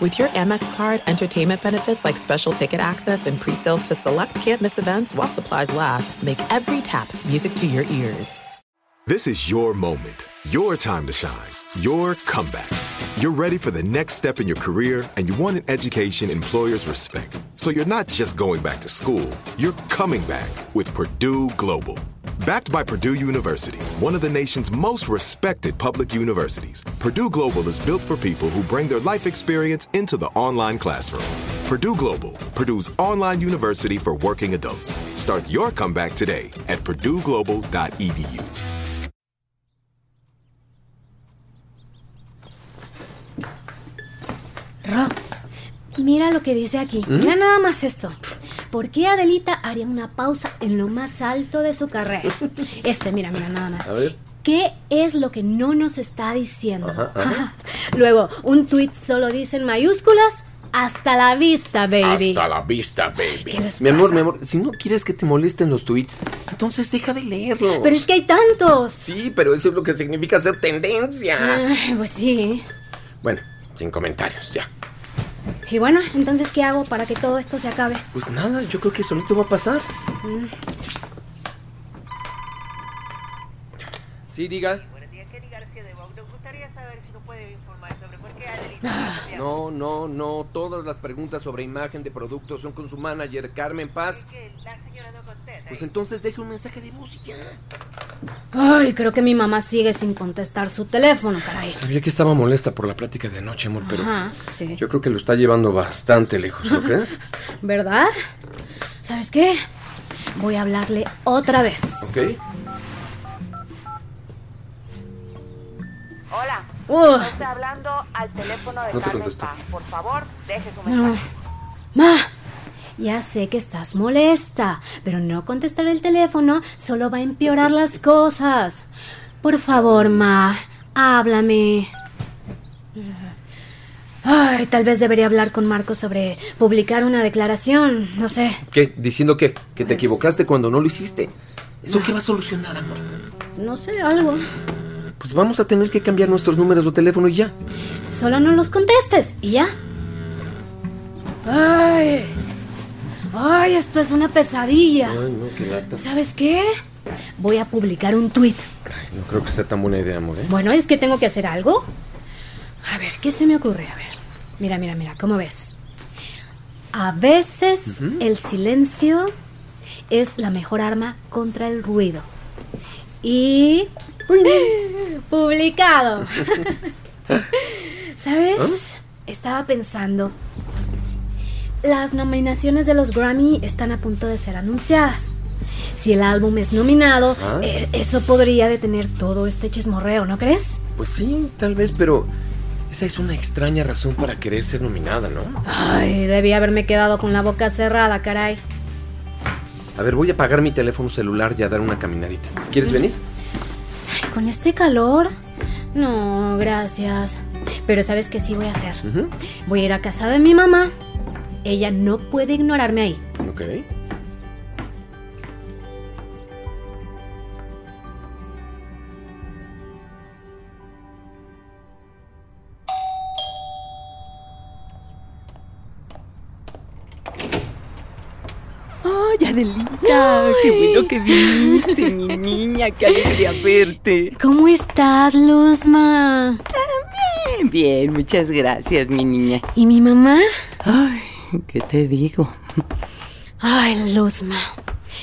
With your Amex card, entertainment benefits like special ticket access and pre-sales to select campus events while supplies last, make every tap music to your ears. This is your moment, your time to shine, your comeback. You're ready for the next step in your career and you want an education employers respect. So you're not just going back to school, you're coming back with Purdue Global. Backed by Purdue University, one of the nation's most respected public universities, Purdue Global is built for people who bring their life experience into the online classroom. Purdue Global, Purdue's online university for working adults. Start your comeback today at purdueglobal.edu. Ro, mira lo que dice aquí. Mira nada más esto. ¿Por qué Adelita haría una pausa en lo más alto de su carrera? Este, mira, mira nada más. A ver. ¿Qué es lo que no nos está diciendo? Ajá, ajá. Luego, un tweet solo dice en mayúsculas, hasta la vista, baby. Hasta la vista, baby. ¿Qué les Mi amor, pasa? mi amor, si no quieres que te molesten los tweets, entonces deja de leerlos. Pero es que hay tantos. Sí, pero eso es lo que significa ser tendencia. Ay, pues sí. Bueno, sin comentarios, ya. Y bueno, entonces, ¿qué hago para que todo esto se acabe? Pues nada, yo creo que solito va a pasar. Sí, diga. Buenos días, Kenny García de Vogue. Nos gustaría saber si nos puede informar sobre por qué Adelita... No, no, no. Todas las preguntas sobre imagen de productos son con su manager, Carmen Paz. contesta. Pues entonces deje un mensaje de voz y ya. Ay, creo que mi mamá sigue sin contestar su teléfono, caray. Sabía que estaba molesta por la plática de anoche, amor, pero Ajá, sí. yo creo que lo está llevando bastante lejos, ¿no crees? ¿Verdad? ¿Sabes qué? Voy a hablarle otra vez. ¿Ok? Hola. Uh, Está hablando al teléfono de No Carmen. Paz. Por favor, deje su no. mensaje. Ma, ya sé que estás molesta, pero no contestar el teléfono solo va a empeorar las cosas. Por favor, Ma, háblame. Ay, tal vez debería hablar con Marco sobre publicar una declaración, no sé. ¿Qué? ¿Diciendo qué? ¿Que te Pues- equivocaste cuando no lo hiciste? ¿Eso qué va a solucionar, amor? No sé, algo. Pues vamos a tener que cambiar nuestros números de teléfono y ya. Solo no los contestes y ya. Ay. Ay, esto es una pesadilla. Ay, no, qué lata. ¿Sabes qué? Voy a publicar un tweet. No creo que sea tan buena idea, amor, ¿eh? Bueno, es que tengo que hacer algo. A ver, ¿qué se me ocurre? A ver. Mira, mira, mira, ¿cómo ves? A veces el silencio es la mejor arma contra el ruido. Y... Publicado. ¿Sabes? Estaba pensando. Las nominaciones de los Grammy están a punto de ser anunciadas. Si el álbum es nominado, Ah. eh, eso podría detener todo este chismorreo, ¿no crees? Pues sí, tal vez, pero esa es una extraña razón para querer ser nominada, ¿no? Ay, debí haberme quedado con la boca cerrada, caray. A ver, voy a apagar mi teléfono celular y a dar una caminadita. ¿Quieres venir? Con este calor. No, gracias. Pero ¿sabes qué sí voy a hacer? Voy a ir a casa de mi mamá. Ella no puede ignorarme ahí. Ok. ¡Qué bueno que viniste, mi niña! ¡Qué alegría verte! ¿Cómo estás, Luzma? Bien, bien, muchas gracias, mi niña. ¿Y mi mamá? Ay, ¿qué te digo? Ay, Luzma.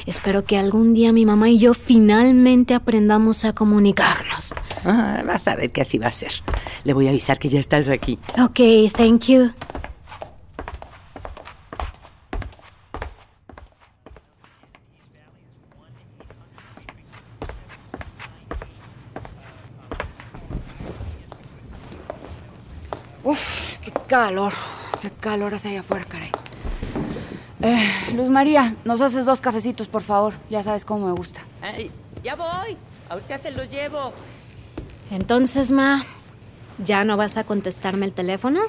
Espero que algún día mi mamá y yo finalmente aprendamos a comunicarnos. Ah, vas a ver que así va a ser. Le voy a avisar que ya estás aquí. Ok, thank you. Uf, qué calor. Qué calor hace allá afuera, caray. Eh, Luz María, nos haces dos cafecitos, por favor. Ya sabes cómo me gusta. Ay, ya voy. Ahorita se los llevo. Entonces, Ma, ¿ya no vas a contestarme el teléfono?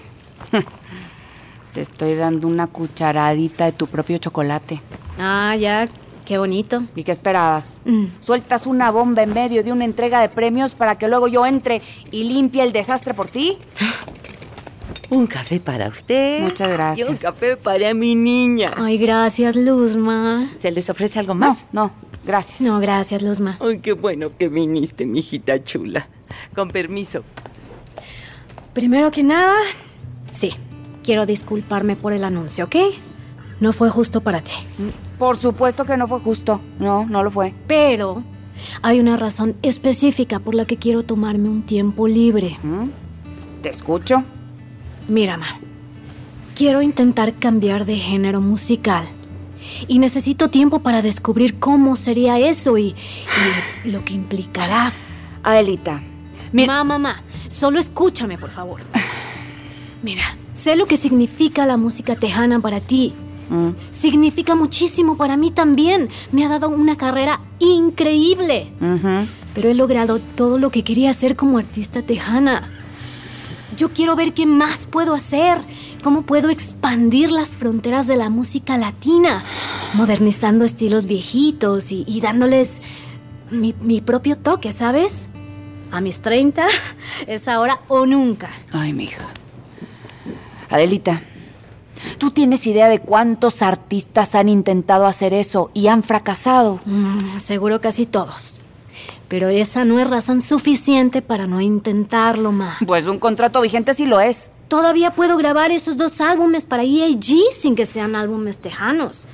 Te estoy dando una cucharadita de tu propio chocolate. Ah, ya, qué bonito. ¿Y qué esperabas? Mm. ¿Sueltas una bomba en medio de una entrega de premios para que luego yo entre y limpie el desastre por ti? Un café para usted. Muchas gracias. Y un café para mi niña. Ay, gracias, Luzma. ¿Se les ofrece algo No, más? no, gracias. No, gracias, Luzma. Ay, qué bueno que viniste, mijita chula. Con permiso. Primero que nada, sí, quiero disculparme por el anuncio, ¿ok? No fue justo para ti. Por supuesto que no fue justo. No, no lo fue. Pero hay una razón específica por la que quiero tomarme un tiempo libre. ¿Mm? Te escucho. Mira, ma, quiero intentar cambiar de género musical. Y necesito tiempo para descubrir cómo sería eso y, y lo que implicará. Adelita, mira. Ma, mamá, solo escúchame, por favor. Mira, sé lo que significa la música tejana para ti. Mm, Significa muchísimo para mí también. Me ha dado una carrera increíble. Pero he logrado todo lo que quería hacer como artista tejana. Yo quiero ver qué más puedo hacer, cómo puedo expandir las fronteras de la música latina, modernizando estilos viejitos y, y dándoles mi, mi propio toque, ¿sabes? A mis 30 es ahora o nunca. Ay, mija. Adelita, ¿tú tienes idea de cuántos artistas han intentado hacer eso y han fracasado? Mm, seguro casi todos. Pero esa no es razón suficiente para no intentarlo, ma. Pues un contrato vigente sí lo es. Todavía puedo grabar esos dos álbumes para EAG sin que sean álbumes tejanos.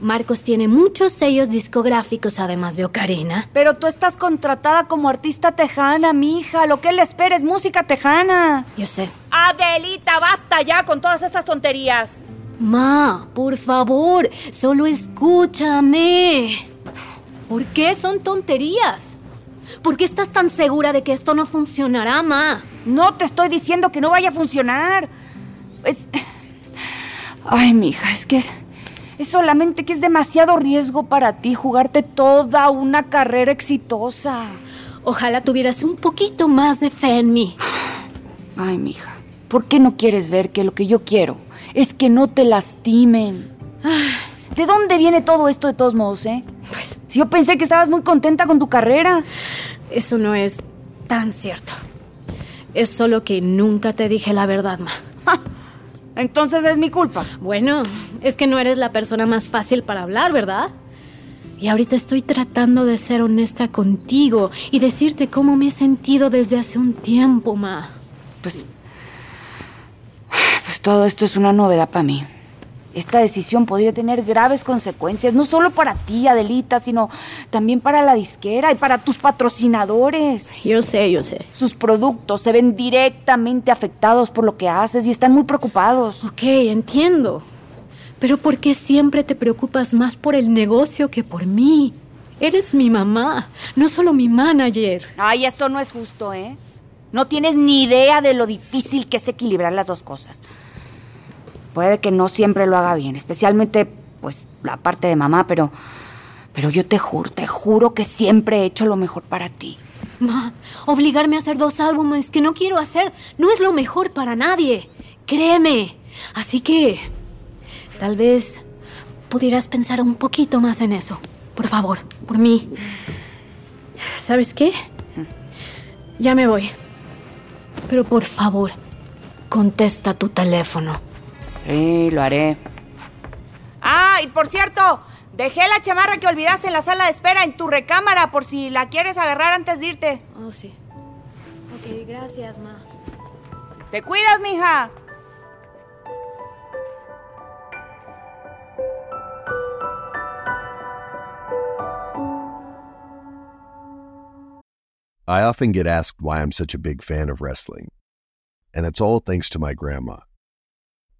Marcos tiene muchos sellos discográficos además de Ocarina. Pero tú estás contratada como artista tejana, mija. Lo que él espera es música tejana. Yo sé. Adelita, basta ya con todas estas tonterías. Ma, por favor, solo escúchame. ¿Por qué son tonterías? ¿Por qué estás tan segura de que esto no funcionará, ma? No te estoy diciendo que no vaya a funcionar. Es... Ay, mija, es que es solamente que es demasiado riesgo para ti jugarte toda una carrera exitosa. Ojalá tuvieras un poquito más de fe en mí. Ay, mija, ¿por qué no quieres ver que lo que yo quiero es que no te lastimen? ¿De dónde viene todo esto de todos modos, eh? Pues Si yo pensé que estabas muy contenta con tu carrera. eso no es tan cierto. Es solo que nunca te dije la verdad, ma. Entonces es mi culpa. Bueno, es que no eres la persona más fácil para hablar, ¿verdad? Y ahorita estoy tratando de ser honesta contigo y decirte cómo me he sentido desde hace un tiempo, ma. Pues. Pues todo esto es una novedad para mí. Esta decisión podría tener graves consecuencias, no solo para ti, Adelita, sino también para la disquera y para tus patrocinadores. Yo sé, yo sé. Sus productos se ven directamente afectados por lo que haces y están muy preocupados. Ok, entiendo. Pero ¿por qué siempre te preocupas más por el negocio que por mí? Eres mi mamá, no solo mi manager. Ay, esto no es justo, ¿eh? No tienes ni idea de lo difícil que es equilibrar las dos cosas. Puede que no siempre lo haga bien, especialmente, pues, la parte de mamá, pero. Pero yo te juro, te juro que siempre he hecho lo mejor para ti. Ma, obligarme a hacer dos álbumes que no quiero hacer no es lo mejor para nadie. Créeme. Así que tal vez pudieras pensar un poquito más en eso. Por favor, por mí. ¿Sabes qué? Ya me voy. Pero por favor, contesta tu teléfono. Sí, lo haré. Ah, y por cierto, dejé la chamarra que olvidaste en la sala de espera en tu recámara por si la quieres agarrar antes de irte. Oh, sí. Ok, gracias, ma. ¡Te cuidas, mija! I often get asked why I'm such a big fan of wrestling, and it's all thanks to my grandma.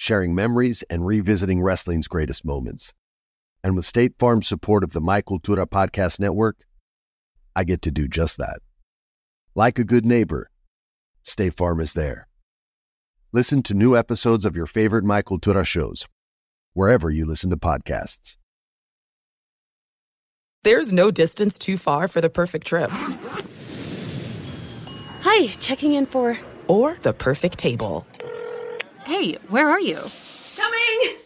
sharing memories and revisiting wrestling's greatest moments. And with State Farm's support of the Michael Cultura Podcast Network, I get to do just that. Like a good neighbor, State Farm is there. Listen to new episodes of your favorite Michael Cultura shows, wherever you listen to podcasts. There's no distance too far for the perfect trip. Hi, checking in for. Or the perfect table. Hey, where are you? Coming!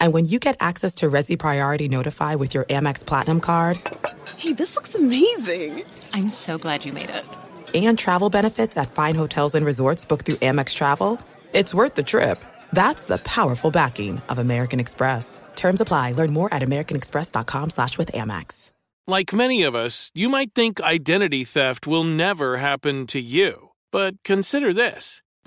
And when you get access to Resi Priority Notify with your Amex Platinum card. Hey, this looks amazing! I'm so glad you made it. And travel benefits at fine hotels and resorts booked through Amex Travel. It's worth the trip. That's the powerful backing of American Express. Terms apply. Learn more at americanexpress.com slash with Amex. Like many of us, you might think identity theft will never happen to you. But consider this.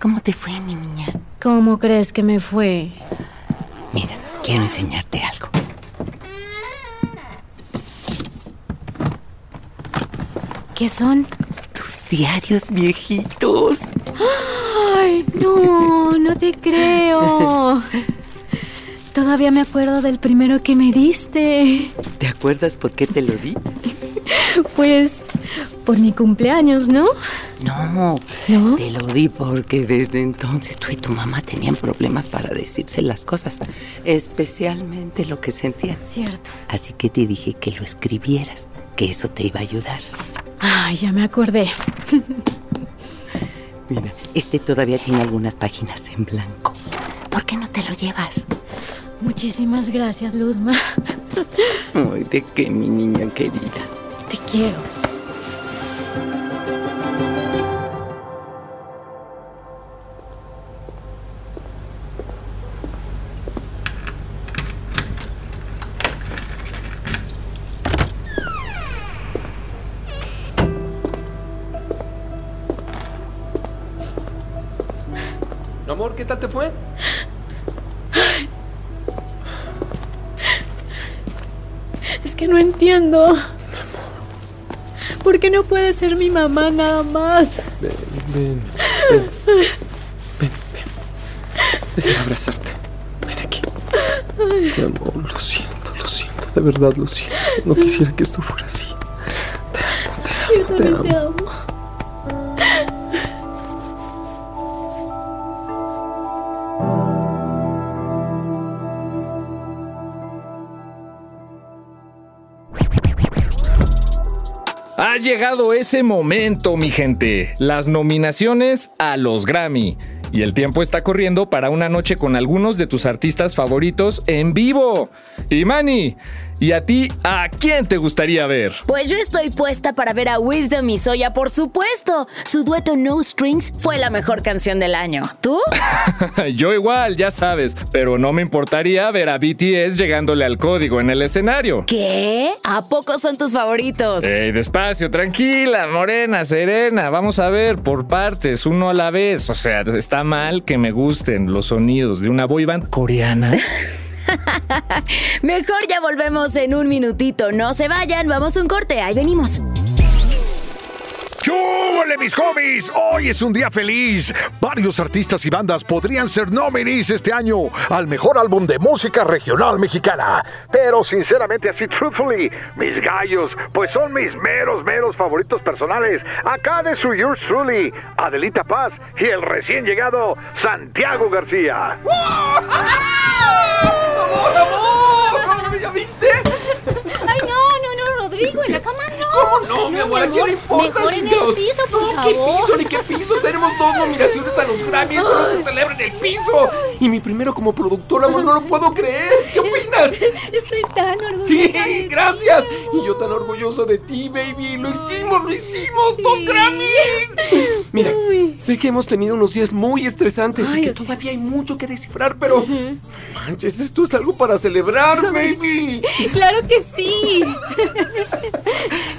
¿cómo te fue, mi niña? ¿Cómo crees que me fue? Mira, quiero enseñarte algo. ¿Qué son? Tus diarios viejitos. Ay, no, no te creo. Todavía me acuerdo del primero que me diste. ¿Te acuerdas por qué te lo di? Pues por mi cumpleaños, ¿no? No, ¿No? te lo di porque desde entonces tú y tu mamá tenían problemas para decirse las cosas, especialmente lo que sentían. Cierto. Así que te dije que lo escribieras, que eso te iba a ayudar. Ay, ya me acordé. Mira, este todavía tiene algunas páginas en blanco. ¿Por qué no te lo llevas? Muchísimas gracias, Luzma. Ay, ¿de qué, mi niña querida? Te quiero. Amor, ¿qué tal te fue? Es que no entiendo. ¿Por qué no puede ser mi mamá nada más? Ven, ven, ven. Ven, ven. Déjame abrazarte. Ven aquí. Mi amor, lo siento, lo siento. De verdad lo siento. No quisiera que esto fuera así. Te amo. te amo. Ha llegado ese momento, mi gente. Las nominaciones a los Grammy. Y el tiempo está corriendo para una noche con algunos de tus artistas favoritos en vivo. Y Manny, ¿Y a ti, a quién te gustaría ver? Pues yo estoy puesta para ver a Wisdom y Soya, por supuesto. Su dueto No Strings fue la mejor canción del año. ¿Tú? yo igual, ya sabes, pero no me importaría ver a BTS llegándole al código en el escenario. ¿Qué? ¿A poco son tus favoritos? Ey, despacio, tranquila, morena, serena. Vamos a ver, por partes, uno a la vez. O sea, está mal que me gusten los sonidos de una boy band coreana. Mejor ya volvemos en un minutito. No se vayan, vamos a un corte. Ahí venimos. ¡Chúbole, mis homies! Hoy es un día feliz. Varios artistas y bandas podrían ser nominees este año al mejor álbum de música regional mexicana. Pero sinceramente, así truthfully, mis gallos, pues son mis meros, meros favoritos personales. Acá de su yours truly, Adelita Paz y el recién llegado Santiago García. ¡Amor, amor! ¿Ya viste? Ay, no, no, no, Rodrigo, en la cama no. ¿Cómo no, mi amor? ¿A quién le importa, Mejor en el chingados? piso, por No, ¿Qué favor. piso ni qué piso? Tenemos dos nominaciones a los Grammy, esto no se celebra en el piso. Y mi primero como productor, amor, no lo puedo creer. ¿Qué opinas? Estoy tan orgullosa. Sí, de ti. gracias. Y yo tan orgulloso de ti, baby. Lo hicimos, lo hicimos. ¡Dos Grammy! Mira, sé que hemos tenido unos días muy estresantes y Ay, que sí. todavía hay mucho que descifrar, pero... Manches, esto es algo para celebrar, baby. Claro que sí.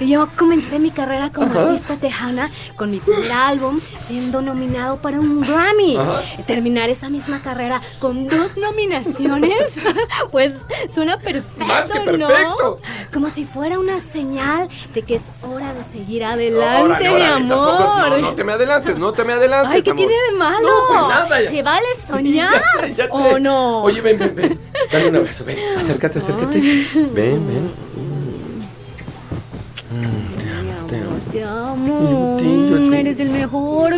Yo comencé mi carrera como artista tejana con mi primer álbum siendo nominado para un Grammy. Ajá. Terminar esa misma carrera con dos nominaciones, pues suena perfecto, Más que ¿no? perfecto. Como si fuera una señal de que es hora de seguir adelante, Órale, mi órale, amor. tampoco- no, no te me adelantes, no te me adelantes. Ay, ¿qué amor. tiene de malo? No, pues nada. ya- Se vale Sí, soñar. ya sé, ya sé. ¿O no? Oye, ven, ven, ven. Dame un abrazo, ven. Acércate, acércate. Ven, ven. Mm, te amo, te amo. Te amo. Sí, Eres el mejor.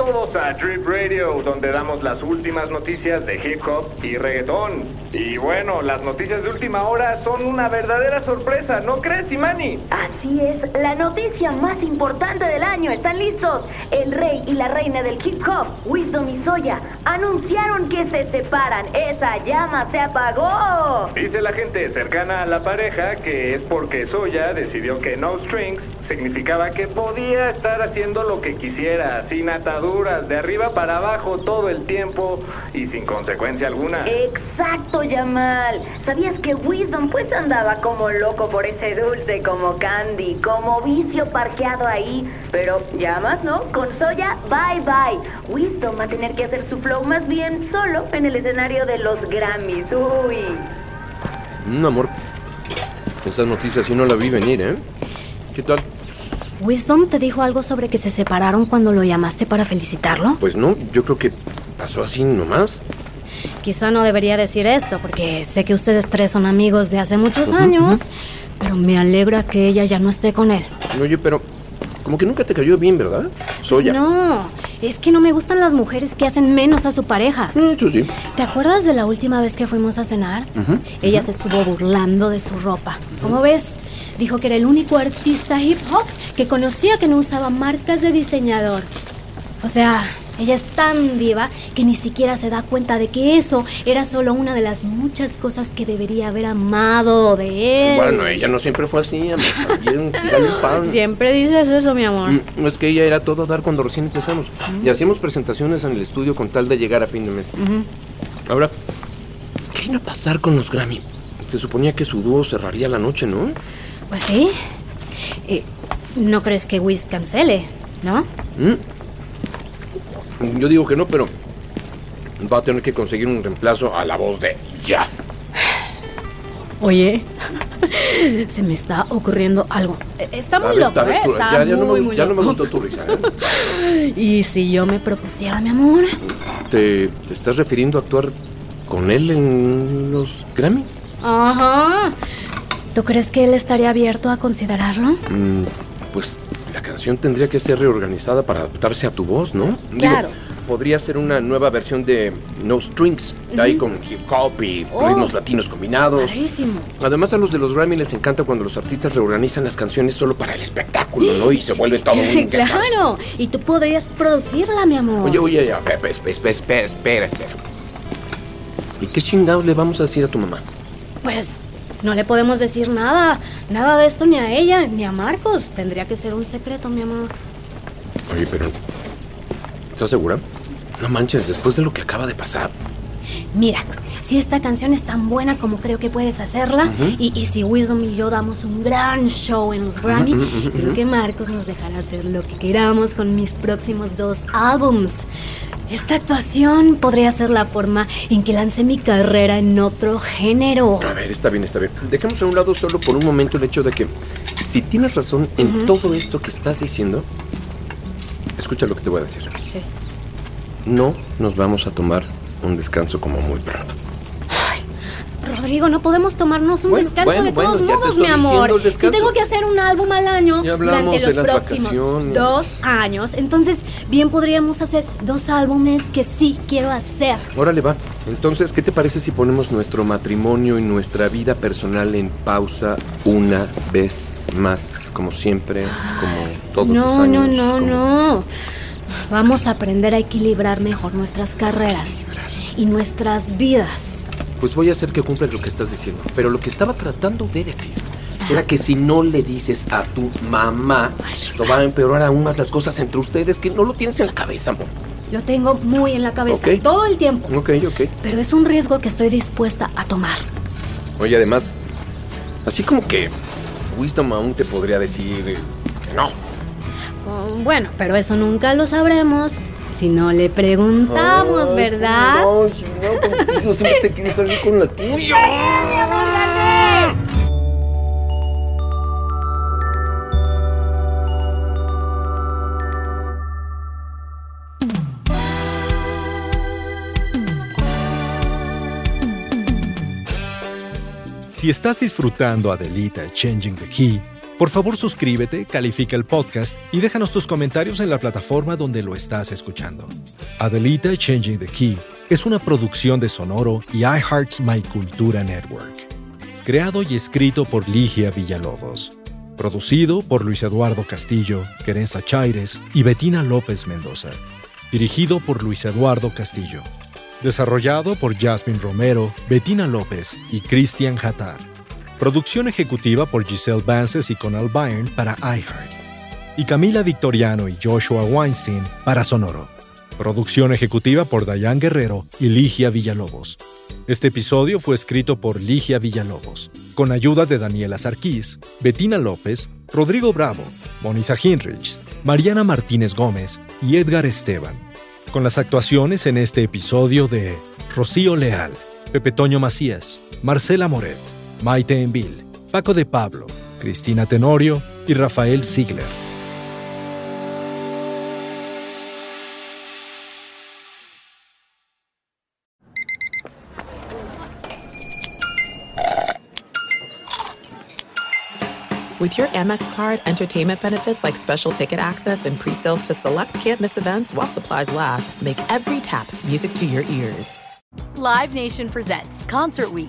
Todos a Drip Radio, donde damos las últimas noticias de hip hop y reggaetón. Y bueno, las noticias de última hora son una verdadera sorpresa, ¿no crees, Imani? Así es, la noticia más importante del año. ¿Están listos? El rey y la reina del hip hop, Wisdom y Soya, anunciaron que se separan. Esa llama se apagó. Dice la gente cercana a la pareja que es porque Soya decidió que No Strings significaba que podía estar haciendo lo que quisiera, sin ataduras, de arriba para abajo todo el tiempo y sin consecuencia alguna. Exacto, Yamal. ¿Sabías que Wisdom pues andaba como loco por ese dulce, como candy, como vicio parqueado ahí? Pero llamas, ¿no? Con Soya, bye bye. Wisdom va a tener que hacer su flow más bien solo en el escenario de los Grammys. Uy. Mm, amor. Esa noticia sí no la vi venir, ¿eh? ¿Qué tal? ¿Wisdom te dijo algo sobre que se separaron cuando lo llamaste para felicitarlo? Pues no, yo creo que pasó así nomás. Quizá no debería decir esto, porque sé que ustedes tres son amigos de hace muchos años, pero me alegra que ella ya no esté con él. Oye, pero como que nunca te cayó bien, ¿verdad? Soya. Pues no, es que no me gustan las mujeres que hacen menos a su pareja. Eso sí. ¿Te acuerdas de la última vez que fuimos a cenar? Ella se estuvo burlando de su ropa. ¿Cómo ves? Dijo que era el único artista hip hop que conocía que no usaba marcas de diseñador. O sea, ella es tan diva que ni siquiera se da cuenta de que eso era solo una de las muchas cosas que debería haber amado de él. Bueno, ella no siempre fue así, amor. También pan. Siempre dices eso, mi amor. Mm, Es que ella era todo a dar cuando recién empezamos. Y hacíamos presentaciones en el estudio con tal de llegar a fin de mes. Ahora, ¿qué iba a pasar con los Grammy? Se suponía que su dúo cerraría la noche, ¿no? Pues sí. Eh, ¿No crees que Wiz cancele, no? ¿Mm? Yo digo que no, pero va a tener que conseguir un reemplazo a la voz de ya. Oye, se me está ocurriendo algo. Eh, Está muy ver, loco, ¿eh? Está ya, ya no muy, me, muy ya no me loco. gustó tu risa. ¿eh? ¿Y si yo me propusiera, mi amor? ¿Te, te estás refiriendo a actuar con él en los Grammy? Ajá. ¿Tú crees que él estaría abierto a considerarlo? Mm, pues la canción tendría que ser reorganizada para adaptarse a tu voz, ¿no? Digo, Claro. podría ser una nueva versión de No Strings, ahí con hip hop y Oh. ritmos latinos combinados. Padrísimo. Además a los de los Grammy les encanta cuando los artistas reorganizan las canciones solo para el espectáculo, ¿no? Y se vuelve todo un... claro. Y tú podrías producirla, mi amor. Oye, oye, ya, espera, espera, espera, espera. ¿Y qué chingados le vamos a decir a tu mamá? Pues no le podemos decir nada. Nada de esto ni a ella, ni a Marcos. Tendría que ser un secreto, mi amor. Oye, pero... ¿Estás segura? No manches, después de lo que acaba de pasar. Mira, si esta canción es tan buena como creo que puedes hacerla, y, y si Wisdom y yo damos un gran show en los Grammy, creo que Marcos nos dejará hacer lo que queramos con mis próximos dos álbums. Esta actuación podría ser la forma en que lance mi carrera en otro género. A ver, está bien, está bien. Dejemos a un lado solo por un momento el hecho de que si tienes razón en todo esto que estás diciendo, escucha lo que te voy a decir. Sí. No nos vamos a tomar un descanso como muy pronto. Rodrigo, no podemos tomarnos un Bueno, descanso bueno, de bueno, todos te modos, mi amor. Si tengo que hacer un álbum al año durante de los las próximos vacaciones. dos años, entonces bien podríamos hacer dos álbumes que sí quiero hacer. Órale, va. Entonces, ¿qué te parece si ponemos nuestro matrimonio y nuestra vida personal en pausa una vez más? Como siempre, como todos no, los años. no, no, como- no. Vamos a aprender a equilibrar mejor nuestras carreras y nuestras vidas. Pues voy a hacer que cumplas lo que estás diciendo. Pero lo que estaba tratando de decir era que si no le dices a tu mamá, esto va a empeorar aún más las cosas entre ustedes, que no lo tienes en la cabeza, amor. Lo tengo muy en la cabeza todo el tiempo, Ok, ok. pero es un riesgo que estoy dispuesta a tomar. Oye, además, así como que Wisdom aún te podría decir que no. Oh, Bueno, pero eso nunca lo sabremos si no le preguntamos, Ay, ¿verdad? No, no, contigo siempre te quieres salir con la tuya. Si estás disfrutando Adelita y Changing the Key, por favor suscríbete, califica el podcast y déjanos tus comentarios en la plataforma donde lo estás escuchando. Adelita Changing the Key es una producción de Sonoro y iHeart's My Cultura Network. Creado y escrito por Ligia Villalobos. Producido por Luis Eduardo Castillo, Querenza Chaires y Betina López Mendoza. Dirigido por Luis Eduardo Castillo. Desarrollado por Jasmine Romero, Bettina López y Christian Hatar. Producción ejecutiva por Giselle Vances y Conal Byrne para iHeart. Y Camila Victoriano y Joshua Weinstein para Sonoro. Producción ejecutiva por Dayan Guerrero y Ligia Villalobos. Este episodio fue escrito por Ligia Villalobos, con ayuda de Daniela Sarquís, Bettina López, Rodrigo Bravo, Monisa Hinrich, Mariana Martínez Gómez y Edgar Esteban con las actuaciones en este episodio de Rocío Leal, Pepe Toño Macías, Marcela Moret, Maite Envil, Paco de Pablo, Cristina Tenorio y Rafael Ziegler. With your Amex card, entertainment benefits like special ticket access and pre-sales to select campus events while supplies last make every tap music to your ears. Live Nation presents Concert Week.